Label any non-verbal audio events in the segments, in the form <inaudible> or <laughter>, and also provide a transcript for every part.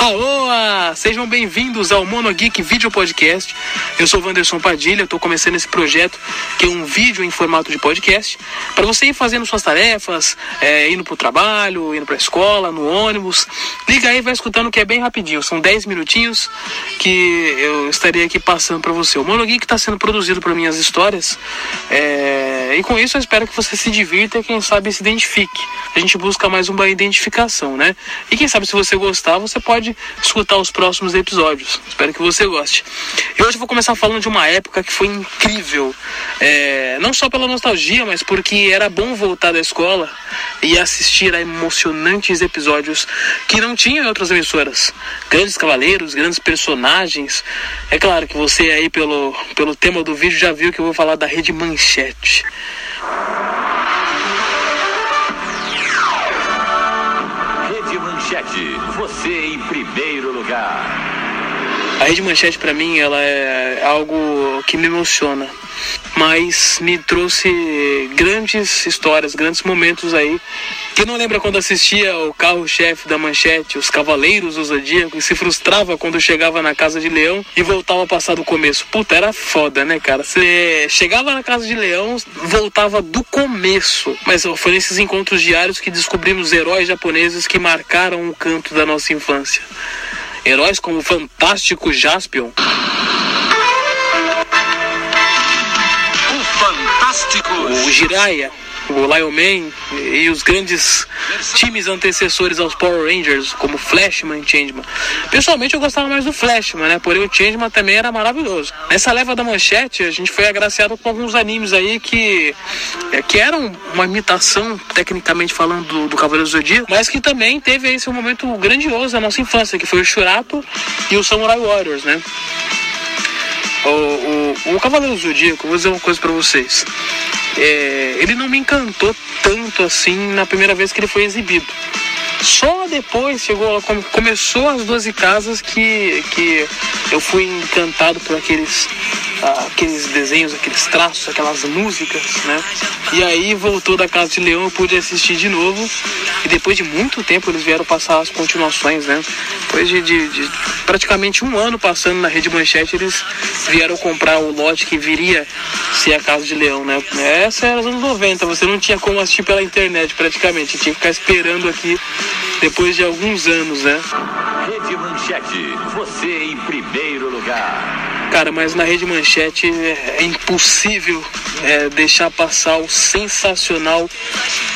Alô, sejam bem-vindos ao Mono Geek Video Podcast. Eu sou o Wanderson Padilha, estou começando esse projeto que é um vídeo em formato de podcast para você ir fazendo suas tarefas, é, indo para o trabalho, indo para a escola, no ônibus. Liga aí, vai escutando que é bem rapidinho. São 10 minutinhos que eu estarei aqui passando para você. O Mono Geek está sendo produzido por minhas histórias é, e com isso eu espero que você se divirta e quem sabe se identifique. A gente busca mais uma identificação, né? E quem sabe se você gostar, você pode escutar os próximos episódios. Espero que você goste. E hoje eu vou começar falando de uma época que foi incrível, é, não só pela nostalgia, mas porque era bom voltar da escola e assistir a emocionantes episódios que não tinham em outras emissoras. Grandes cavaleiros, grandes personagens. É claro que você aí pelo, pelo tema do vídeo já viu que eu vou falar da Rede Manchete. A Rede Manchete para mim ela é algo que me emociona, mas me trouxe grandes histórias, grandes momentos aí. Quem não lembra quando assistia o carro-chefe da Manchete, os Cavaleiros do Zodíaco, e se frustrava quando chegava na Casa de Leão e voltava a passar do começo? Puta, era foda, né, cara? Você chegava na Casa de Leão, voltava do começo. Mas foi nesses encontros diários que descobrimos heróis japoneses que marcaram o canto da nossa infância. Heróis como o Fantástico Jaspion, O Fantástico. o Jiraiya, o Lion Man e os grandes times antecessores aos Power Rangers, como Flashman e Changeman. Pessoalmente eu gostava mais do Flashman, né? Porém o Changeman também era maravilhoso. Nessa leva da manchete, a gente foi agraciado com alguns animes aí que, é, que eram uma imitação, tecnicamente falando, do, do Cavaleiro do Zodíaco, mas que também teve seu momento grandioso na nossa infância, que foi o Shurato e o Samurai Warriors, né? O, o, o Cavaleiro do Zodíaco, vou dizer uma coisa pra vocês. É, ele não me encantou tanto assim na primeira vez que ele foi exibido. Só depois chegou, come- começou as 12 casas que, que eu fui encantado por aqueles, aqueles desenhos, aqueles traços, aquelas músicas, né? E aí voltou da Casa de Leão, eu pude assistir de novo. E depois de muito tempo eles vieram passar as continuações, né? Depois de, de- de praticamente um ano passando na Rede Manchete, eles vieram comprar o lote que viria ser a Casa de Leão, né? Essa era os anos 90, você não tinha como assistir pela internet praticamente, tinha que ficar esperando aqui depois de alguns anos, né? Rede Manchete, você em primeiro lugar. Cara, mas na Rede Manchete é é impossível é, deixar passar o sensacional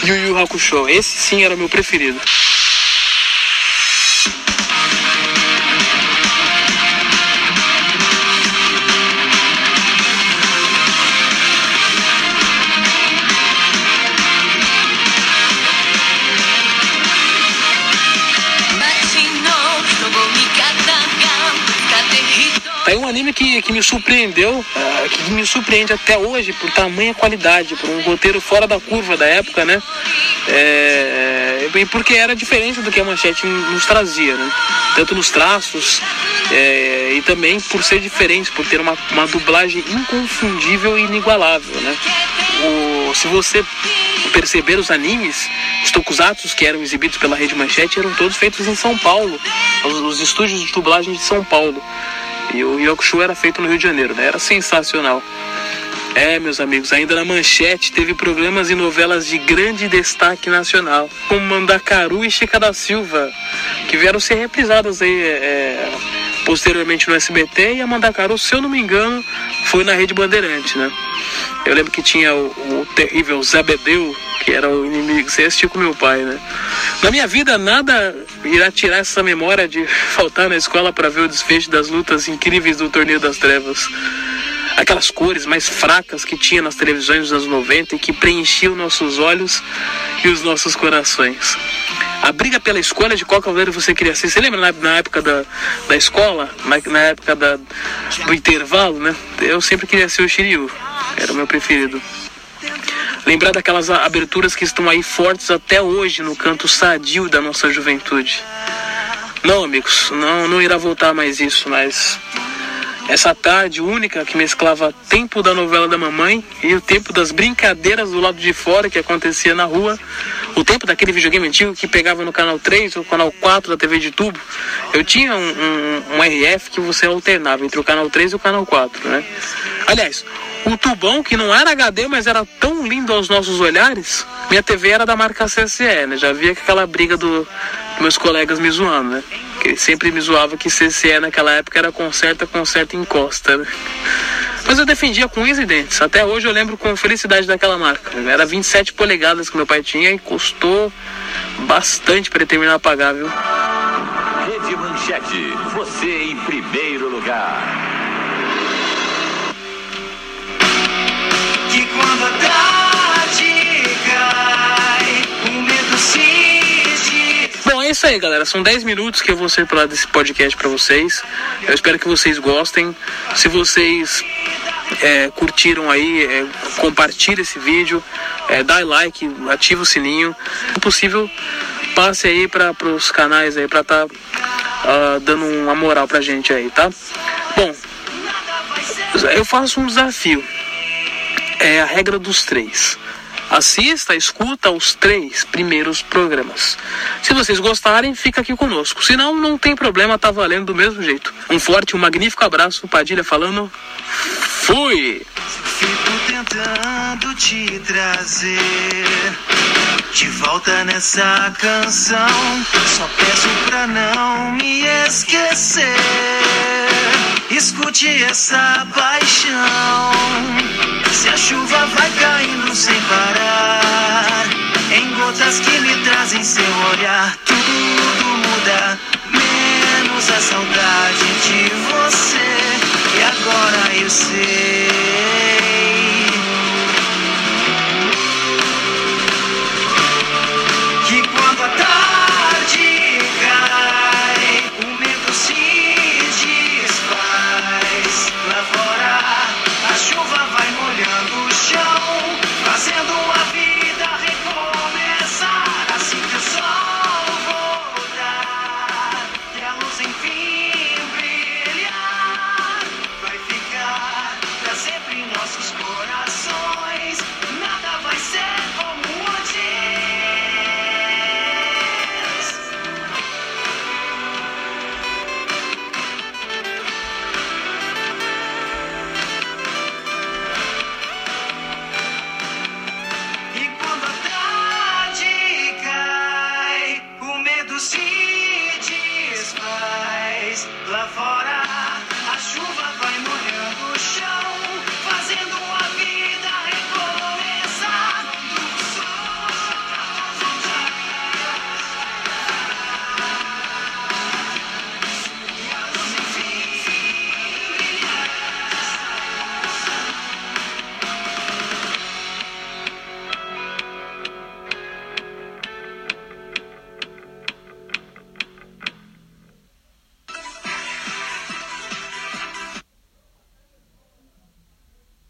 Yu Yu Hakusho. Esse sim era meu preferido. Aí um anime que, que me surpreendeu, ah, que me surpreende até hoje por tamanha qualidade, por um roteiro fora da curva da época, né? É, e porque era diferente do que a Manchete nos trazia, né? Tanto nos traços é, e também por ser diferente, por ter uma, uma dublagem inconfundível e inigualável, né? O, se você perceber os animes, os tokusatsu que eram exibidos pela Rede Manchete eram todos feitos em São Paulo, os, os estúdios de dublagem de São Paulo. E o Yokushu era feito no Rio de Janeiro, né? Era sensacional. É, meus amigos, ainda na manchete teve programas e novelas de grande destaque nacional, como Mandacaru e Chica da Silva, que vieram ser reprisadas aí é, posteriormente no SBT, e a Mandacaru, se eu não me engano, foi na Rede Bandeirante, né? Eu lembro que tinha o, o terrível Zabedeu, que era o inimigo, você assistiu com meu pai, né? Na minha vida, nada irá tirar essa memória de <laughs> faltar na escola para ver o desfecho das lutas incríveis do Torneio das Trevas aquelas cores mais fracas que tinha nas televisões dos anos 90 e que preenchiam nossos olhos e os nossos corações. A briga pela escolha de qual cavaleiro você queria ser. Você lembra na, na época da, da escola, na, na época da, do intervalo, né? Eu sempre queria ser o Shiryu, era o meu preferido. Lembrar daquelas aberturas que estão aí fortes até hoje no canto sadio da nossa juventude. Não, amigos, não, não irá voltar mais isso, mas essa tarde única que mesclava tempo da novela da mamãe e o tempo das brincadeiras do lado de fora que acontecia na rua, o tempo daquele videogame antigo que pegava no canal 3 ou canal 4 da TV de tubo, eu tinha um, um, um RF que você alternava entre o canal 3 e o canal 4, né? Aliás, o tubão que não era HD, mas era tão lindo aos nossos olhares, minha TV era da marca CCE, né? Já via aquela briga do, dos meus colegas me zoando, né? Que sempre me zoava que CCE naquela época era conserta, conserta encosta, né? Mas eu defendia com unhas e dentes. Até hoje eu lembro com felicidade daquela marca. Era 27 polegadas que meu pai tinha e custou bastante para ele terminar a pagar, viu? Rede Manchete, você em primeiro lugar. Isso aí, galera. São 10 minutos que eu vou circular desse podcast para vocês. Eu espero que vocês gostem. Se vocês é, curtiram aí, é, compartilhe esse vídeo, é, dá like, ativa o sininho. Se possível, passe aí para os canais aí para tá ah, dando uma moral pra gente aí, tá? Bom, eu faço um desafio. É a regra dos três. Assista, escuta os três primeiros programas. Se vocês gostarem, fica aqui conosco. Se não, não tem problema, tá valendo do mesmo jeito. Um forte, um magnífico abraço, Padilha falando. Fui! Fico tentando te trazer de volta nessa canção. Só peço pra não me esquecer. Escute essa paixão. Se a chuva vai caindo sem parar, em gotas que me trazem seu olhar, tudo muda, menos a saudade de você. E agora eu sei.